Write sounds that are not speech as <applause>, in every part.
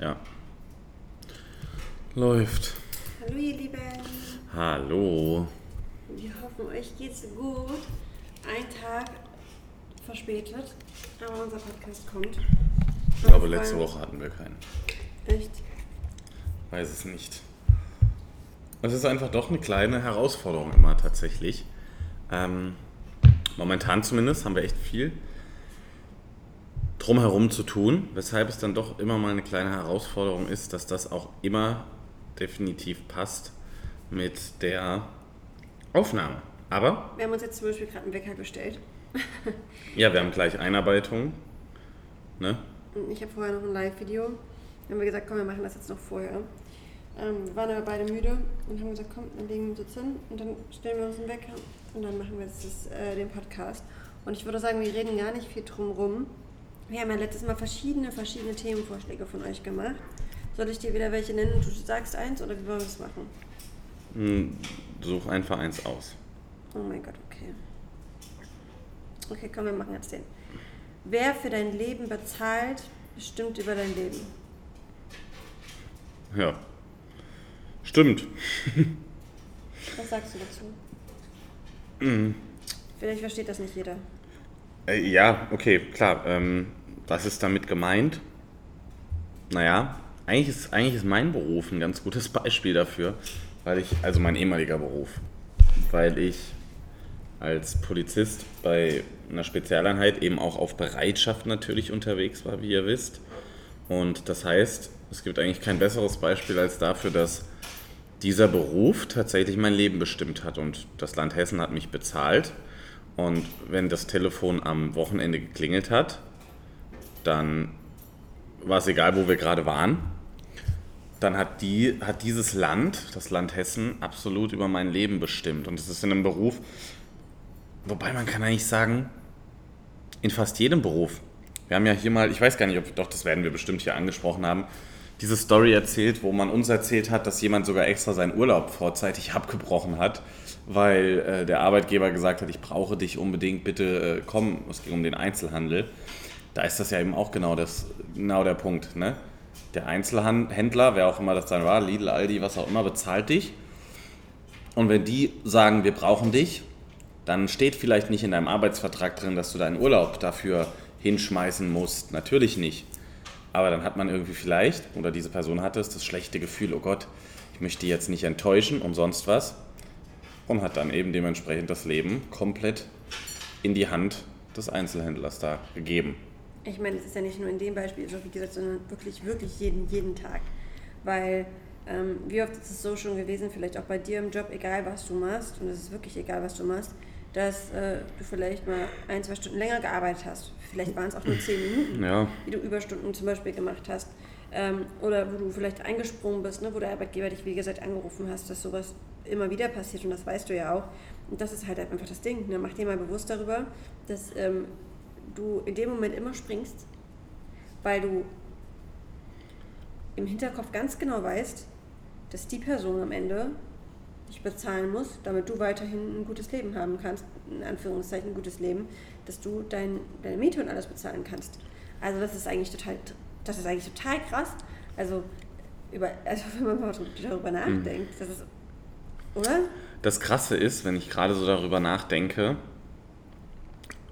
Ja. Läuft. Hallo ihr Lieben. Hallo. Wir hoffen, euch geht's gut. Ein Tag verspätet, aber unser Podcast kommt. Ich glaube, letzte Woche hatten wir keinen. Echt? Weiß es nicht. Es ist einfach doch eine kleine Herausforderung immer tatsächlich. Ähm, momentan zumindest haben wir echt viel drumherum zu tun, weshalb es dann doch immer mal eine kleine Herausforderung ist, dass das auch immer definitiv passt mit der Aufnahme. Aber Wir haben uns jetzt zum Beispiel gerade einen Wecker gestellt. <laughs> ja, wir haben gleich Einarbeitung. Ne? Und ich habe vorher noch ein Live-Video. Dann haben wir gesagt, komm, wir machen das jetzt noch vorher. Ähm, wir waren aber beide müde und haben gesagt, komm, dann legen wir uns jetzt hin und dann stellen wir uns einen Wecker und dann machen wir jetzt das, äh, den Podcast. Und ich würde sagen, wir reden gar nicht viel drum rum. Wir haben ja letztes Mal verschiedene, verschiedene Themenvorschläge von euch gemacht. Soll ich dir wieder welche nennen und du sagst eins oder wie wollen wir das machen? Hm, Such einfach eins aus. Oh mein Gott, okay. Okay, komm, wir machen jetzt den. Wer für dein Leben bezahlt, bestimmt über dein Leben. Ja. Stimmt. Was sagst du dazu? Mhm. Vielleicht versteht das nicht jeder. Äh, ja, okay, klar. Ähm, was ist damit gemeint? Naja, eigentlich ist, eigentlich ist mein Beruf ein ganz gutes Beispiel dafür, weil ich, also mein ehemaliger Beruf, weil ich als Polizist bei einer Spezialeinheit eben auch auf Bereitschaft natürlich unterwegs war, wie ihr wisst. Und das heißt, es gibt eigentlich kein besseres Beispiel als dafür, dass dieser Beruf tatsächlich mein Leben bestimmt hat und das Land Hessen hat mich bezahlt. Und wenn das Telefon am Wochenende geklingelt hat, dann war es egal, wo wir gerade waren. Dann hat, die, hat dieses Land, das Land Hessen, absolut über mein Leben bestimmt. Und es ist in einem Beruf, wobei man kann eigentlich sagen, in fast jedem Beruf. Wir haben ja hier mal, ich weiß gar nicht, ob, doch, das werden wir bestimmt hier angesprochen haben, diese Story erzählt, wo man uns erzählt hat, dass jemand sogar extra seinen Urlaub vorzeitig abgebrochen hat, weil äh, der Arbeitgeber gesagt hat, ich brauche dich unbedingt, bitte äh, komm, es ging um den Einzelhandel. Da ist das ja eben auch genau, das, genau der Punkt. Ne? Der Einzelhändler, wer auch immer das dann war, Lidl, Aldi, was auch immer, bezahlt dich. Und wenn die sagen, wir brauchen dich, dann steht vielleicht nicht in deinem Arbeitsvertrag drin, dass du deinen Urlaub dafür hinschmeißen musst. Natürlich nicht. Aber dann hat man irgendwie vielleicht, oder diese Person hatte es, das schlechte Gefühl, oh Gott, ich möchte jetzt nicht enttäuschen, umsonst was. Und hat dann eben dementsprechend das Leben komplett in die Hand des Einzelhändlers da gegeben. Ich meine, es ist ja nicht nur in dem Beispiel so, wie gesagt, sondern wirklich, wirklich jeden, jeden Tag. Weil, ähm, wie oft ist es so schon gewesen, vielleicht auch bei dir im Job, egal was du machst, und es ist wirklich egal, was du machst, dass äh, du vielleicht mal ein, zwei Stunden länger gearbeitet hast. Vielleicht waren es auch nur zehn Minuten, Ja. wie du Überstunden zum Beispiel gemacht hast. Ähm, oder wo du vielleicht eingesprungen bist, ne, wo der Arbeitgeber dich, wie gesagt, angerufen hast, dass sowas immer wieder passiert und das weißt du ja auch. Und das ist halt einfach das Ding. Ne? Mach dir mal bewusst darüber, dass ähm, du in dem Moment immer springst, weil du im Hinterkopf ganz genau weißt, dass die Person am Ende dich bezahlen muss, damit du weiterhin ein gutes Leben haben kannst, in Anführungszeichen ein gutes Leben, dass du dein, deine Miete und alles bezahlen kannst. Also das ist eigentlich total, das ist eigentlich total krass. Also, über, also wenn man mal darüber nachdenkt, das ist, oder? Das Krasse ist, wenn ich gerade so darüber nachdenke,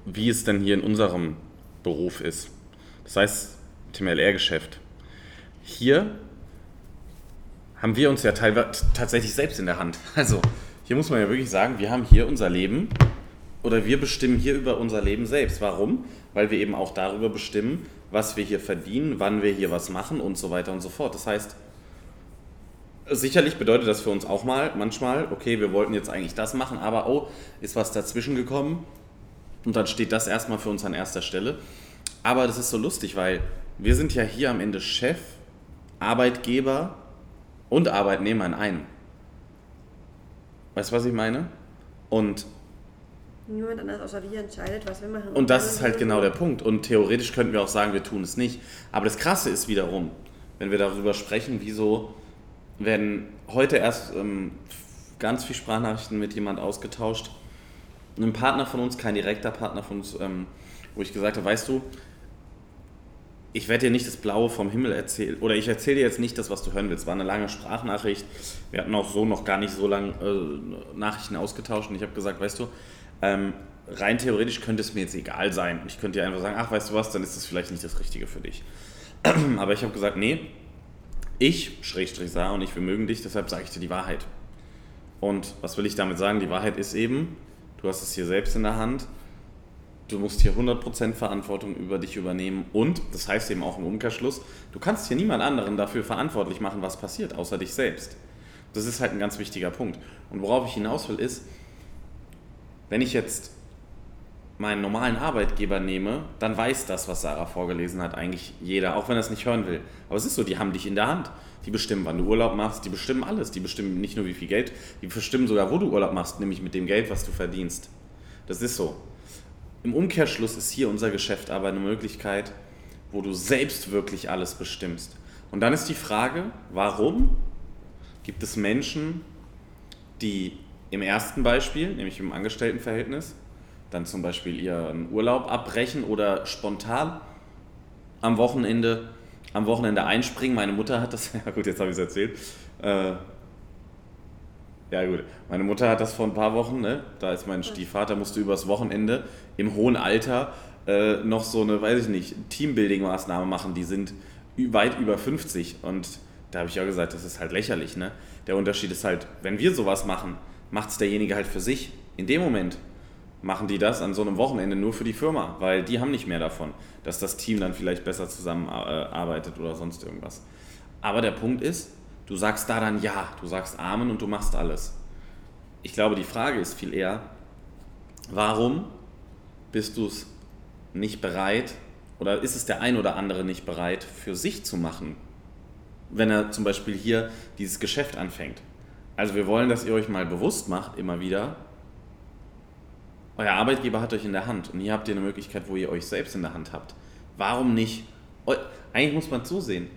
wie es denn hier in unserem Beruf ist. Das heißt, TMLR-Geschäft. Hier haben wir uns ja teilweise tatsächlich selbst in der Hand. <laughs> Also hier muss man ja wirklich sagen, wir haben hier unser Leben oder wir bestimmen hier über unser Leben selbst. Warum? Weil wir eben auch darüber bestimmen, was wir hier verdienen, wann wir hier was machen und so weiter und so fort. Das heißt, sicherlich bedeutet das für uns auch mal manchmal, okay, wir wollten jetzt eigentlich das machen, aber oh, ist was dazwischen gekommen und dann steht das erstmal für uns an erster Stelle. Aber das ist so lustig, weil wir sind ja hier am Ende Chef, Arbeitgeber und Arbeitnehmer in einem. Weißt du, was ich meine? Und, Niemand anders außer wir entscheidet, was wir machen. und das ist halt genau der Punkt. Und theoretisch könnten wir auch sagen, wir tun es nicht. Aber das Krasse ist wiederum, wenn wir darüber sprechen, wieso werden heute erst ähm, ganz viel Sprachnachrichten mit jemand ausgetauscht. Ein Partner von uns, kein direkter Partner von uns, ähm, wo ich gesagt habe, weißt du, ich werde dir nicht das Blaue vom Himmel erzählen. Oder ich erzähle dir jetzt nicht das, was du hören willst. War eine lange Sprachnachricht. Wir hatten auch so noch gar nicht so lange äh, Nachrichten ausgetauscht. Und ich habe gesagt, weißt du, ähm, rein theoretisch könnte es mir jetzt egal sein. Ich könnte dir einfach sagen, ach, weißt du was, dann ist das vielleicht nicht das Richtige für dich. <clears throat> Aber ich habe gesagt, nee, ich, Schrägstrich Sarah und ich, wir mögen dich, deshalb sage ich dir die Wahrheit. Und was will ich damit sagen? Die Wahrheit ist eben, du hast es hier selbst in der Hand du musst hier 100% Verantwortung über dich übernehmen und, das heißt eben auch im Umkehrschluss, du kannst hier niemand anderen dafür verantwortlich machen, was passiert, außer dich selbst. Das ist halt ein ganz wichtiger Punkt. Und worauf ich hinaus will, ist, wenn ich jetzt meinen normalen Arbeitgeber nehme, dann weiß das, was Sarah vorgelesen hat, eigentlich jeder, auch wenn er es nicht hören will. Aber es ist so, die haben dich in der Hand. Die bestimmen, wann du Urlaub machst, die bestimmen alles. Die bestimmen nicht nur wie viel Geld, die bestimmen sogar, wo du Urlaub machst, nämlich mit dem Geld, was du verdienst. Das ist so. Im Umkehrschluss ist hier unser Geschäft aber eine Möglichkeit, wo du selbst wirklich alles bestimmst. Und dann ist die Frage, warum gibt es Menschen, die im ersten Beispiel, nämlich im Angestelltenverhältnis, dann zum Beispiel ihren Urlaub abbrechen oder spontan am Wochenende, am Wochenende einspringen. Meine Mutter hat das, <laughs> ja gut, jetzt habe ich es erzählt, äh, ja, gut. Meine Mutter hat das vor ein paar Wochen, ne? Da ist mein Stiefvater, musste übers Wochenende im hohen Alter äh, noch so eine, weiß ich nicht, Teambuilding-Maßnahme machen. Die sind weit über 50. Und da habe ich ja gesagt, das ist halt lächerlich, ne? Der Unterschied ist halt, wenn wir sowas machen, macht es derjenige halt für sich. In dem Moment machen die das an so einem Wochenende nur für die Firma, weil die haben nicht mehr davon, dass das Team dann vielleicht besser zusammenarbeitet oder sonst irgendwas. Aber der Punkt ist, Du sagst da dann ja, du sagst Amen und du machst alles. Ich glaube, die Frage ist viel eher, warum bist du es nicht bereit oder ist es der ein oder andere nicht bereit, für sich zu machen, wenn er zum Beispiel hier dieses Geschäft anfängt? Also wir wollen, dass ihr euch mal bewusst macht, immer wieder, euer Arbeitgeber hat euch in der Hand und hier habt ihr eine Möglichkeit, wo ihr euch selbst in der Hand habt. Warum nicht? Eigentlich muss man zusehen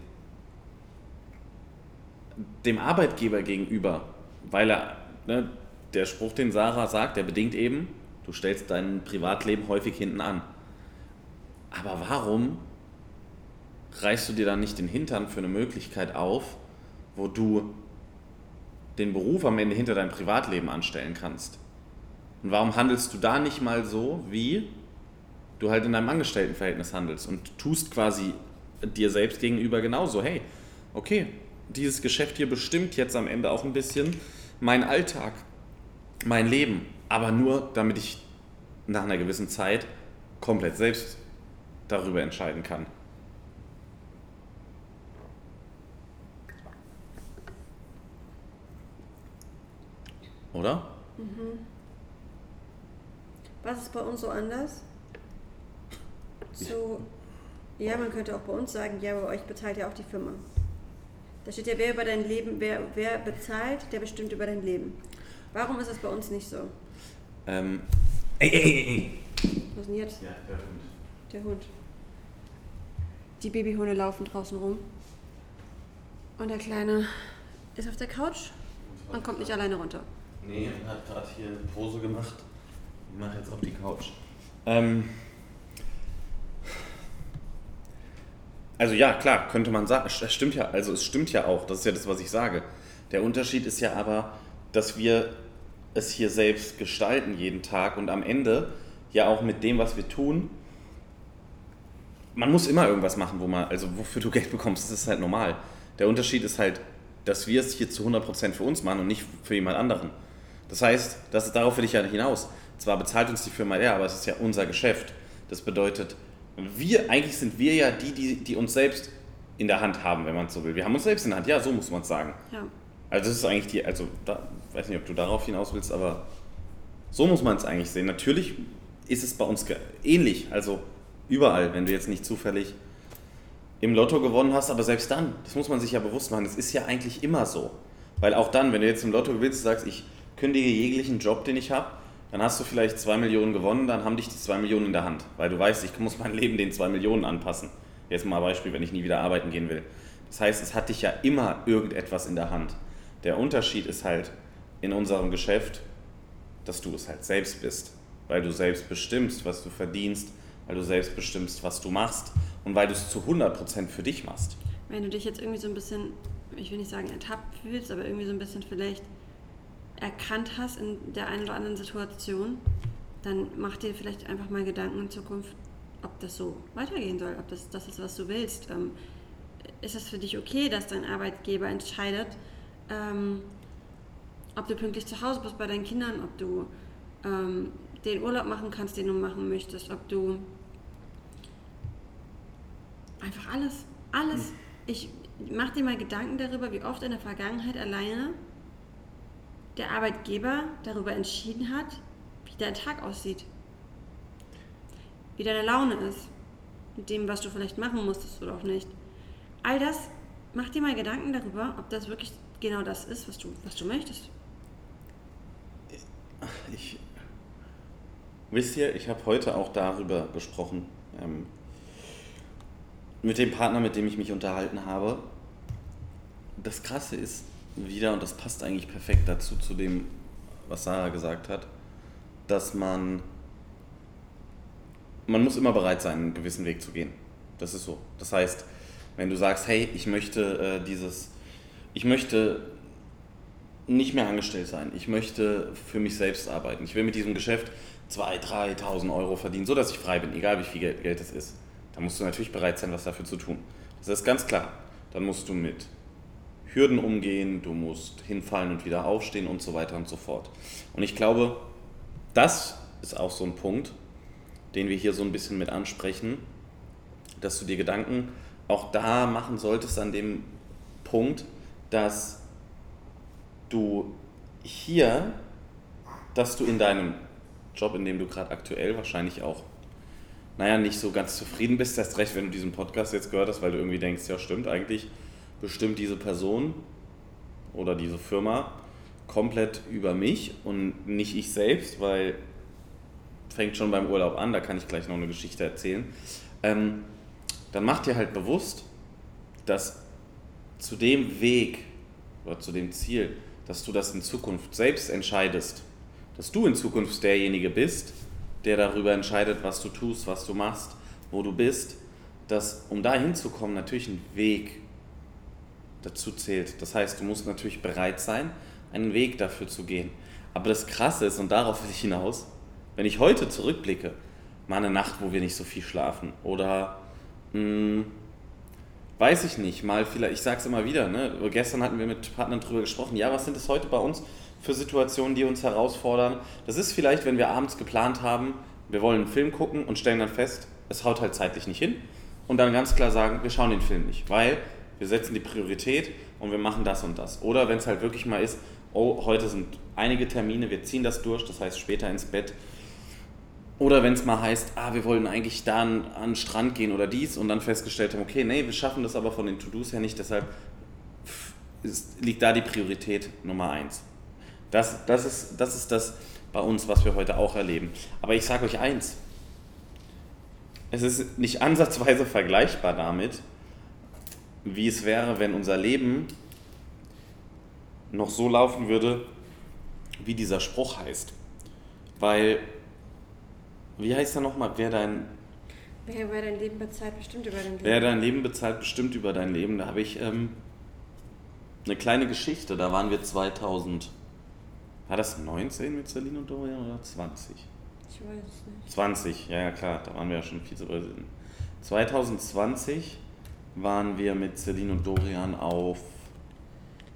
dem Arbeitgeber gegenüber, weil er, ne, der Spruch, den Sarah sagt, der bedingt eben, du stellst dein Privatleben häufig hinten an. Aber warum reißt du dir dann nicht den Hintern für eine Möglichkeit auf, wo du den Beruf am Ende hinter dein Privatleben anstellen kannst? Und warum handelst du da nicht mal so, wie du halt in deinem Angestelltenverhältnis handelst und tust quasi dir selbst gegenüber genauso, hey, okay, dieses Geschäft hier bestimmt jetzt am Ende auch ein bisschen mein Alltag, mein Leben, aber nur damit ich nach einer gewissen Zeit komplett selbst darüber entscheiden kann. Oder? Mhm. Was ist bei uns so anders? So, ja, man könnte auch bei uns sagen, ja, bei euch bezahlt ja auch die Firma. Da steht ja, wer über dein Leben, wer, wer bezahlt, der bestimmt über dein Leben. Warum ist das bei uns nicht so? Ähm. Ey, ey, ey, ey. Was ist denn jetzt? Ja, der Hund. Der Hund. Die Babyhunde laufen draußen rum. Und der Kleine ist auf der Couch und kommt nicht alleine runter. Nee, er hat gerade hier Pose gemacht. Ich mache jetzt auf die Couch. Ähm. Also ja, klar, könnte man sagen. Es stimmt ja, also es stimmt ja auch. Das ist ja das, was ich sage. Der Unterschied ist ja aber, dass wir es hier selbst gestalten jeden Tag und am Ende ja auch mit dem, was wir tun, man muss immer irgendwas machen, wo man, also wofür du Geld bekommst, das ist halt normal. Der Unterschied ist halt, dass wir es hier zu 100% für uns machen und nicht für jemand anderen. Das heißt, das darauf will ich ja hinaus. Zwar bezahlt uns die Firma ja, aber es ist ja unser Geschäft. Das bedeutet, wir, eigentlich sind wir ja die, die, die uns selbst in der Hand haben, wenn man es so will. Wir haben uns selbst in der Hand, ja, so muss man es sagen. Ja. Also das ist eigentlich die, also da, weiß nicht, ob du darauf hinaus willst, aber so muss man es eigentlich sehen. Natürlich ist es bei uns ähnlich, also überall, wenn du jetzt nicht zufällig im Lotto gewonnen hast, aber selbst dann, das muss man sich ja bewusst machen, es ist ja eigentlich immer so. Weil auch dann, wenn du jetzt im Lotto gewinnst, sagst, ich kündige jeglichen Job, den ich habe, dann hast du vielleicht zwei Millionen gewonnen, dann haben dich die zwei Millionen in der Hand, weil du weißt, ich muss mein <laughs> Leben den zwei Millionen anpassen. Jetzt mal ein Beispiel, wenn ich nie wieder arbeiten gehen will. Das heißt, es hat dich ja immer irgendetwas in der Hand. Der Unterschied ist halt in unserem Geschäft, dass du es halt selbst bist, weil du selbst bestimmst, was du verdienst, weil du selbst bestimmst, was du machst und weil du es zu 100% für dich machst. Wenn du dich jetzt irgendwie so ein bisschen, ich will nicht sagen ertappt fühlst, aber irgendwie so ein bisschen vielleicht erkannt hast in der einen oder anderen Situation, dann mach dir vielleicht einfach mal Gedanken in Zukunft, ob das so weitergehen soll, ob das das ist, was du willst. Ähm, ist es für dich okay, dass dein Arbeitgeber entscheidet, ähm, ob du pünktlich zu Hause bist bei deinen Kindern, ob du ähm, den Urlaub machen kannst, den du machen möchtest, ob du einfach alles, alles. Ich mach dir mal Gedanken darüber, wie oft in der Vergangenheit alleine der Arbeitgeber darüber entschieden hat, wie dein Tag aussieht, wie deine Laune ist, mit dem, was du vielleicht machen musstest oder auch nicht. All das, mach dir mal Gedanken darüber, ob das wirklich genau das ist, was du, was du möchtest. Ich, wisst ihr, ich habe heute auch darüber gesprochen. Ähm, mit dem Partner, mit dem ich mich unterhalten habe. Das Krasse ist wieder, und das passt eigentlich perfekt dazu, zu dem, was Sarah gesagt hat, dass man, man muss immer bereit sein, einen gewissen Weg zu gehen. Das ist so. Das heißt, wenn du sagst, hey, ich möchte äh, dieses, ich möchte nicht mehr angestellt sein, ich möchte für mich selbst arbeiten, ich will mit diesem Geschäft 2.000, 3.000 Euro verdienen, so dass ich frei bin, egal wie viel Geld, es ist da musst du natürlich bereit sein, was dafür zu tun. Das ist ganz klar. Dann musst du mit Hürden umgehen, du musst hinfallen und wieder aufstehen und so weiter und so fort. Und ich glaube, das ist auch so ein Punkt, den wir hier so ein bisschen mit ansprechen, dass du dir Gedanken auch da machen solltest an dem Punkt, dass du hier, dass du in deinem Job, in dem du gerade aktuell wahrscheinlich auch naja, nicht so ganz zufrieden bist, erst recht, wenn du diesen Podcast jetzt gehört hast, weil du irgendwie denkst, ja stimmt, eigentlich bestimmt diese Person oder diese Firma komplett über mich und nicht ich selbst, weil fängt schon beim Urlaub an, da kann ich gleich noch eine Geschichte erzählen. Ähm, dann mach dir halt bewusst, dass zu dem Weg oder zu dem Ziel, dass du das in Zukunft selbst entscheidest, dass du in Zukunft derjenige bist, der darüber entscheidet, was du tust, was du machst, wo du bist, dass um da hinzukommen natürlich ein Weg dazu zählt. Das heißt, du musst natürlich bereit sein, einen Weg dafür zu gehen. Aber das Krasse ist, und darauf will ich hinaus, wenn ich heute zurückblicke, mal eine Nacht, wo wir nicht so viel schlafen oder mh, hm, weiß ich nicht, mal vielleicht, ich sag's immer wieder, ne? gestern hatten wir mit Partnern darüber gesprochen, ja, was sind es heute bei uns für Situationen, die uns herausfordern. Das ist vielleicht, wenn wir abends geplant haben, wir wollen einen Film gucken und stellen dann fest, es haut halt zeitlich nicht hin. Und dann ganz klar sagen, wir schauen den Film nicht, weil wir setzen die Priorität und wir machen das und das. Oder wenn es halt wirklich mal ist, oh, heute sind einige Termine, wir ziehen das durch, das heißt später ins Bett. Oder wenn es mal heißt, ah, wir wollen eigentlich da an, an den Strand gehen oder dies und dann festgestellt haben, okay, nee, wir schaffen das aber von den To-Dos her nicht, deshalb ist, liegt da die Priorität Nummer eins. Das, das, ist, das ist das bei uns, was wir heute auch erleben. Aber ich sage euch eins, es ist nicht ansatzweise vergleichbar damit, wie es wäre, wenn unser Leben noch so laufen würde, wie dieser Spruch heißt. Weil, wie heißt er nochmal, wer dein... Wer, wer dein Leben bezahlt, bestimmt über dein Leben. Wer dein Leben bezahlt, bestimmt über dein Leben. Da habe ich ähm, eine kleine Geschichte. Da waren wir 2000 war das 19 mit Celine und Dorian oder 20? Ich weiß es nicht. 20, ja, ja klar, da waren wir ja schon viel zu Vizepräsidenten. 2020 waren wir mit Celine und Dorian auf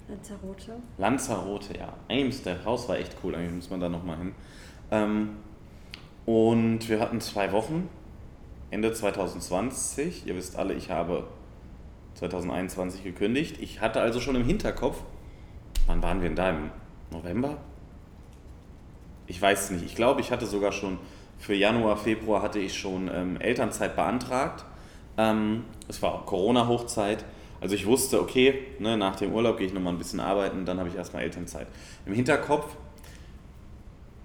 Lanzarote. Lanzarote, ja. Eigentlich der Haus war echt cool, eigentlich muss man da nochmal hin. Ähm, und wir hatten zwei Wochen, Ende 2020. Ihr wisst alle, ich habe 2021 gekündigt. Ich hatte also schon im Hinterkopf, wann waren wir denn da? Im November? ich weiß es nicht, ich glaube, ich hatte sogar schon für Januar, Februar hatte ich schon ähm, Elternzeit beantragt. Ähm, es war Corona-Hochzeit. Also ich wusste, okay, ne, nach dem Urlaub gehe ich nochmal ein bisschen arbeiten, dann habe ich erstmal Elternzeit. Im Hinterkopf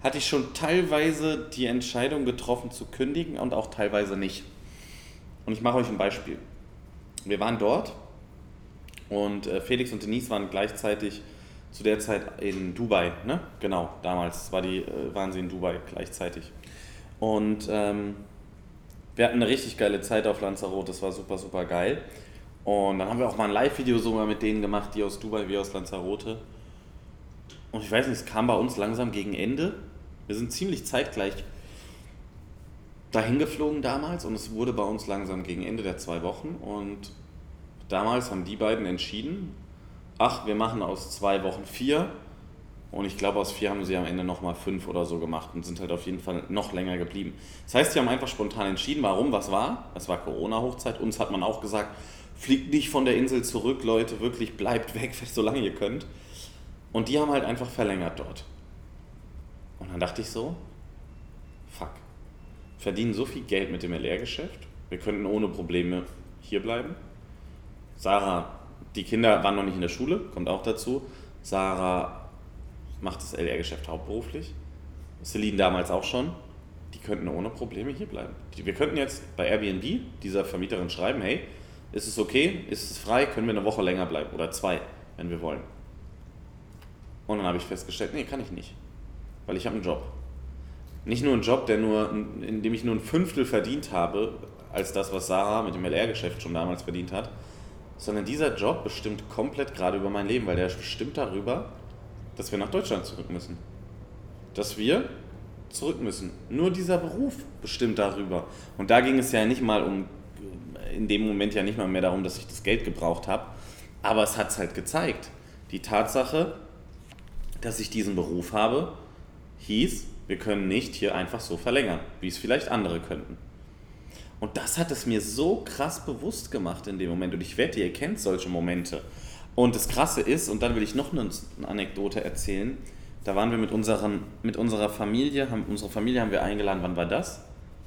hatte ich schon teilweise die Entscheidung getroffen zu kündigen und auch teilweise nicht. Und ich mache euch ein Beispiel. Wir waren dort und äh, Felix und Denise waren gleichzeitig zu der Zeit in Dubai, ne? Genau, damals war die, äh, waren sie in Dubai gleichzeitig. Und ähm, wir hatten eine richtig geile Zeit auf Lanzarote, das war super, super geil. Und dann haben wir auch mal ein Live-Video sogar mit denen gemacht, die aus Dubai wie aus Lanzarote. Und ich weiß nicht, es kam bei uns langsam gegen Ende. Wir sind ziemlich zeitgleich dahin geflogen damals und es wurde bei uns langsam gegen Ende der zwei Wochen. Und damals haben die beiden entschieden, ach, wir machen aus zwei Wochen vier. Und ich glaube, aus vier haben sie am Ende nochmal fünf oder so gemacht und sind halt auf jeden Fall noch länger geblieben. Das heißt, sie haben einfach spontan entschieden, warum, was war. Es war Corona-Hochzeit. Uns hat man auch gesagt, fliegt nicht von der Insel zurück, Leute, wirklich bleibt weg, <laughs> solange ihr könnt. Und die haben halt einfach verlängert dort. Und dann dachte ich so, fuck, verdienen so viel Geld mit dem LR-Geschäft, wir könnten ohne Probleme hier bleiben. Sarah, die Kinder waren noch nicht in der Schule, kommt auch dazu. Sarah macht das LR-Geschäft hauptberuflich. Celine damals auch schon. Die könnten ohne Probleme hier bleiben. Wir könnten jetzt bei Airbnb dieser Vermieterin schreiben, hey, ist es okay, ist es frei, können wir eine Woche länger bleiben oder zwei, wenn wir wollen. Und dann habe ich festgestellt, nee, kann ich nicht, weil ich habe einen Job. Nicht nur einen Job, der nur, in dem ich nur ein Fünftel verdient habe, als das, was Sarah mit dem LR-Geschäft schon damals verdient hat, sondern dieser Job bestimmt komplett gerade über mein Leben, weil der bestimmt darüber, dass wir nach Deutschland zurück müssen. Dass wir zurück müssen. Nur dieser Beruf bestimmt darüber. Und da ging es ja nicht mal um, in dem Moment ja nicht mal mehr darum, dass ich das Geld gebraucht habe, aber es hat es halt gezeigt. Die Tatsache, dass ich diesen Beruf habe, hieß, wir können nicht hier einfach so verlängern, wie es vielleicht andere könnten. Und das hat es mir so krass bewusst gemacht in dem Moment. Und ich wette, ihr kennt solche Momente. Und das Krasse ist, und dann will ich noch eine Anekdote erzählen, da waren wir mit, unseren, mit unserer Familie, haben, unsere Familie haben wir eingeladen, wann war das?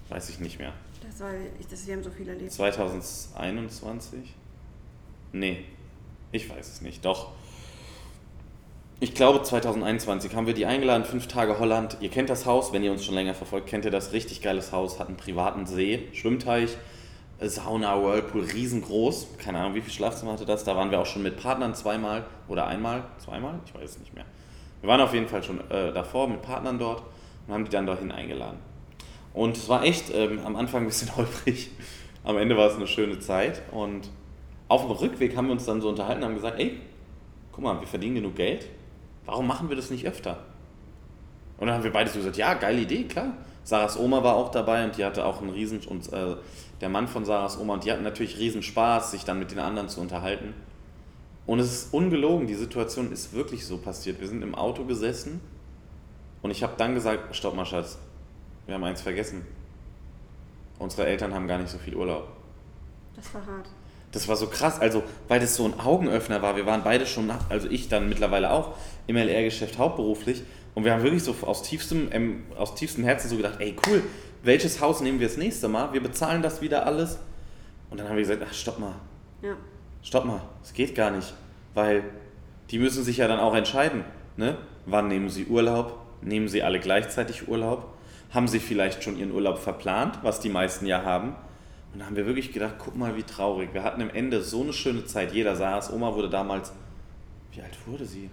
Weiß ich nicht mehr. Das war, das, wir haben so viel erlebt. 2021? Nee, ich weiß es nicht. Doch, ich glaube 2021 haben wir die eingeladen, fünf Tage Holland. Ihr kennt das Haus, wenn ihr uns schon länger verfolgt, kennt ihr das richtig geiles Haus, hat einen privaten See, Schwimmteich, Sauna, Whirlpool, riesengroß. Keine Ahnung, wie viel Schlafzimmer hatte das. Da waren wir auch schon mit Partnern zweimal oder einmal, zweimal, ich weiß es nicht mehr. Wir waren auf jeden Fall schon äh, davor mit Partnern dort und haben die dann dorthin eingeladen. Und es war echt ähm, am Anfang ein bisschen <laughs> holprig. Am Ende war es eine schöne Zeit und auf dem Rückweg haben wir uns dann so unterhalten und haben gesagt, ey, guck mal, wir verdienen genug Geld, warum machen wir das nicht öfter? Und dann haben wir beide so gesagt, ja, geile Idee, klar. Sarahs Oma war auch dabei und die hatte auch einen riesen, und äh, der Mann von Sarahs Oma, und die hatten natürlich riesen Spaß, sich dann mit den anderen zu unterhalten. Und es ist ungelogen, die Situation ist wirklich so passiert. Wir sind im Auto gesessen und ich habe dann gesagt, stopp mal Schatz, wir haben eins vergessen. Unsere Eltern haben gar nicht so viel Urlaub. Das war hart. Das war so krass, also weil das so ein Augenöffner war. Wir waren beide schon, nach, also ich dann mittlerweile auch im LR-Geschäft hauptberuflich und wir haben wirklich so aus tiefstem, ähm, aus tiefstem Herzen so gedacht, ey cool, welches Haus nehmen wir das nächste Mal? Wir bezahlen das wieder alles. Und dann haben wir gesagt, ach stopp mal. Ja. Stopp mal, es geht gar nicht. Weil die müssen sich ja dann auch entscheiden. Ne? Wann nehmen sie Urlaub? Nehmen sie alle gleichzeitig Urlaub? Haben sie vielleicht schon ihren Urlaub verplant, was die meisten ja haben? Und da haben wir wirklich gedacht, guck mal, wie traurig. Wir hatten am Ende so eine schöne Zeit. Jeder saß. Oma wurde damals, wie alt wurde sie?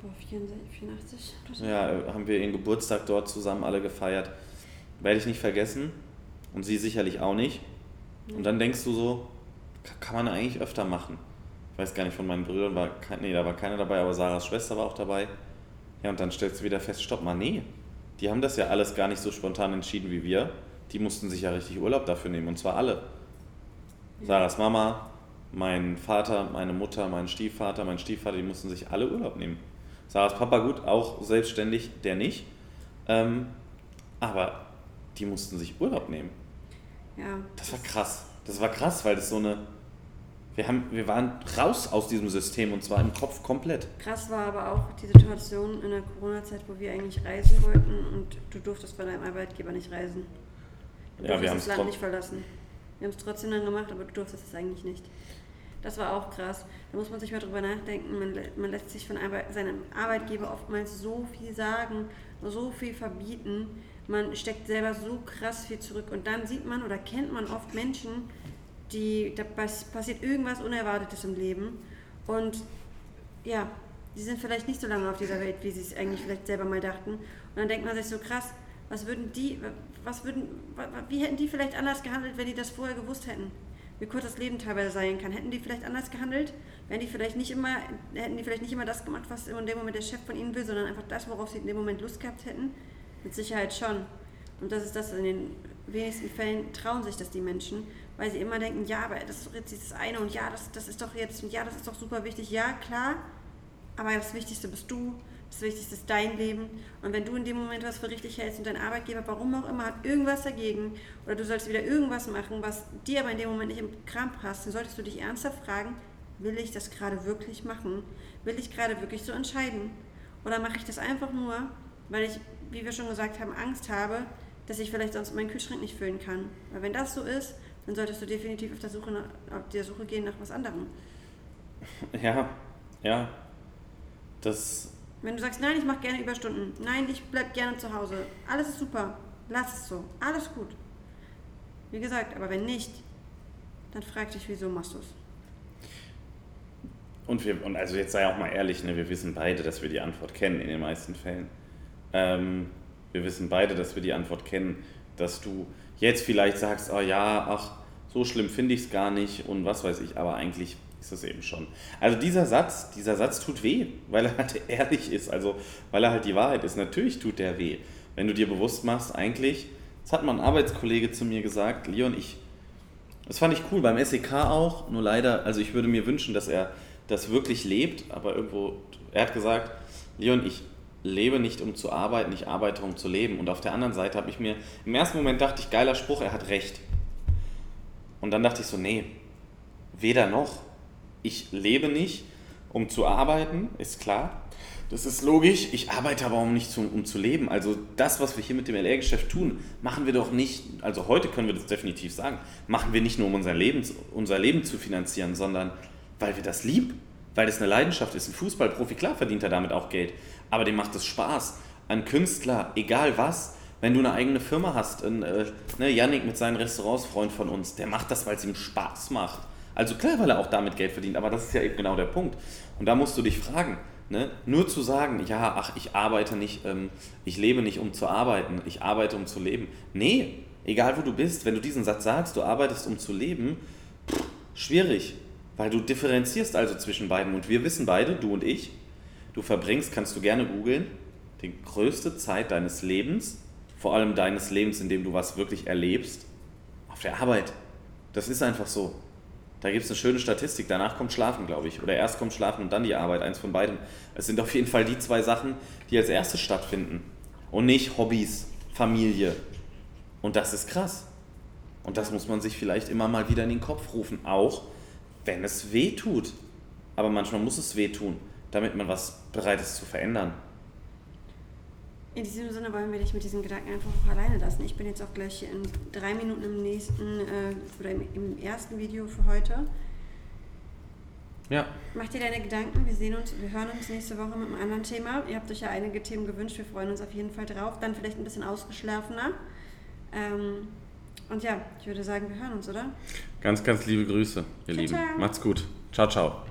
Boah, 84. Ja, haben wir ihren Geburtstag dort zusammen alle gefeiert. Werde ich nicht vergessen. Und sie sicherlich auch nicht. Und dann denkst du so, kann man eigentlich öfter machen. Ich weiß gar nicht, von meinen Brüdern war, nee, da war keiner dabei, aber Sarahs Schwester war auch dabei. Ja, und dann stellst du wieder fest, stopp mal, nee. Die haben das ja alles gar nicht so spontan entschieden wie wir. Die mussten sich ja richtig Urlaub dafür nehmen, und zwar alle. Sarahs Mama, mein Vater, meine Mutter, mein Stiefvater, mein Stiefvater, die mussten sich alle Urlaub nehmen. Sarahs Papa, gut, auch selbstständig, der nicht. Ähm, aber die mussten sich Urlaub nehmen. Ja. Das war krass. Das war krass, weil das so eine. Wir, haben, wir waren raus aus diesem System und zwar im Kopf komplett. Krass war aber auch die Situation in der Corona-Zeit, wo wir eigentlich reisen wollten und du durftest bei deinem Arbeitgeber nicht reisen. Du ja, wir haben das Land nicht verlassen. Wir haben es trotzdem dann gemacht, aber du durftest es eigentlich nicht. Das war auch krass. Da muss man sich mal drüber nachdenken. Man, man lässt sich von Arbeit, seinem Arbeitgeber oftmals so viel sagen, so viel verbieten. Man steckt selber so krass viel zurück. Und dann sieht man oder kennt man oft Menschen, die, da passiert irgendwas Unerwartetes im Leben. Und ja, die sind vielleicht nicht so lange auf dieser Welt, wie sie es eigentlich vielleicht selber mal dachten. Und dann denkt man sich so krass, was würden die, was würden, wie hätten die vielleicht anders gehandelt, wenn die das vorher gewusst hätten? Wie kurz das Leben teilweise sein kann. Hätten die vielleicht anders gehandelt? Wären die vielleicht nicht immer, hätten die vielleicht nicht immer das gemacht, was in dem Moment der Chef von ihnen will, sondern einfach das, worauf sie in dem Moment Lust gehabt hätten? Mit Sicherheit schon. Und das ist das, in den wenigsten Fällen trauen sich das die Menschen, weil sie immer denken, ja, aber das ist doch jetzt das eine und ja, das, das ist doch jetzt, und ja, das ist doch super wichtig. Ja, klar, aber das Wichtigste bist du, das Wichtigste ist dein Leben. Und wenn du in dem Moment was für richtig hältst und dein Arbeitgeber, warum auch immer, hat irgendwas dagegen oder du sollst wieder irgendwas machen, was dir aber in dem Moment nicht im Kram passt, dann solltest du dich ernsthaft fragen, will ich das gerade wirklich machen? Will ich gerade wirklich so entscheiden? Oder mache ich das einfach nur, weil ich, wie wir schon gesagt haben, Angst habe, dass ich vielleicht sonst meinen Kühlschrank nicht füllen kann? Weil wenn das so ist, dann solltest du definitiv auf der Suche, nach, auf der Suche gehen nach was anderem. Ja, ja. Das wenn du sagst, nein, ich mache gerne Überstunden, nein, ich bleib gerne zu Hause, alles ist super, lass es so, alles gut. Wie gesagt, aber wenn nicht, dann frag dich, wieso machst du es? Und, wir, und also jetzt sei auch mal ehrlich, ne, wir wissen beide, dass wir die Antwort kennen in den meisten Fällen. Ähm, wir wissen beide, dass wir die Antwort kennen, dass du jetzt vielleicht sagst, oh ja, ach, so schlimm finde ich es gar nicht und was weiß ich, aber eigentlich ist es eben schon. Also dieser Satz, dieser Satz tut weh, weil er halt <laughs> ehrlich ist, also weil er halt die Wahrheit ist. Natürlich tut der weh, wenn du dir bewusst machst, eigentlich, das hat mal ein Arbeitskollege zu mir gesagt, Leon, ich, das fand ich cool, beim SEK auch, nur leider, also ich würde mir wünschen, dass er das wirklich lebt, aber irgendwo, er hat gesagt, Leon, ich lebe nicht um zu arbeiten, ich arbeite um zu leben. Und auf der anderen Seite habe ich mir, im ersten Moment dachte ich, geiler Spruch, er hat recht. Und dann dachte ich so, nee, weder noch ich lebe nicht, um zu arbeiten, ist klar. Das ist logisch. Ich arbeite aber um nicht zu, um zu leben. Also das, was wir hier mit dem LR-Geschäft tun, machen wir doch nicht, also heute können wir das definitiv sagen, machen wir nicht nur, um unser Leben, unser Leben zu finanzieren, sondern weil wir das lieben, weil das eine Leidenschaft ist. Ein Fußballprofi, klar verdient er damit auch Geld, aber dem macht es Spaß. Ein Künstler, egal was, wenn du eine eigene Firma hast, ein, äh, ne, Yannick mit seinen Restaurants, Freund von uns, der macht das, weil es ihm Spaß macht. Also klar, weil er auch damit Geld verdient, aber das ist ja eben genau der Punkt. Und da musst du dich fragen, ne? nur zu sagen, ja, ach, ich arbeite nicht, ähm, ich lebe nicht, um zu arbeiten, ich arbeite, um zu leben. Nee, egal wo du bist, wenn du diesen Satz sagst, du arbeitest, um zu leben, pff, schwierig, weil du differenzierst also zwischen beiden. Und wir wissen beide, du und ich, du verbringst, kannst du gerne googeln, die größte Zeit deines Lebens, vor allem deines Lebens, in dem du was wirklich erlebst, auf der Arbeit. Das ist einfach so. Da gibt es eine schöne Statistik. Danach kommt Schlafen, glaube ich. Oder erst kommt Schlafen und dann die Arbeit. Eins von beiden. Es sind auf jeden Fall die zwei Sachen, die als erstes stattfinden. Und nicht Hobbys, Familie. Und das ist krass. Und das muss man sich vielleicht immer mal wieder in den Kopf rufen. Auch wenn es weh tut. Aber manchmal muss es weh tun, damit man was bereit ist zu verändern. In diesem Sinne wollen wir dich mit diesen Gedanken einfach auch alleine lassen. Ich bin jetzt auch gleich in drei Minuten im nächsten äh, oder im, im, ersten Video für heute. Ja. Mach dir deine Gedanken. Wir sehen uns, wir hören uns nächste Woche mit einem anderen Thema. Ihr habt euch ja einige Themen gewünscht. Wir freuen uns auf jeden Fall drauf. Dann vielleicht ein bisschen ausgeschlafener. Ähm, und ja, ich würde sagen, wir hören uns, oder? Ganz, ganz liebe Grüße, ihr ciao, Lieben. Ciao. Macht's gut. Ciao, ciao.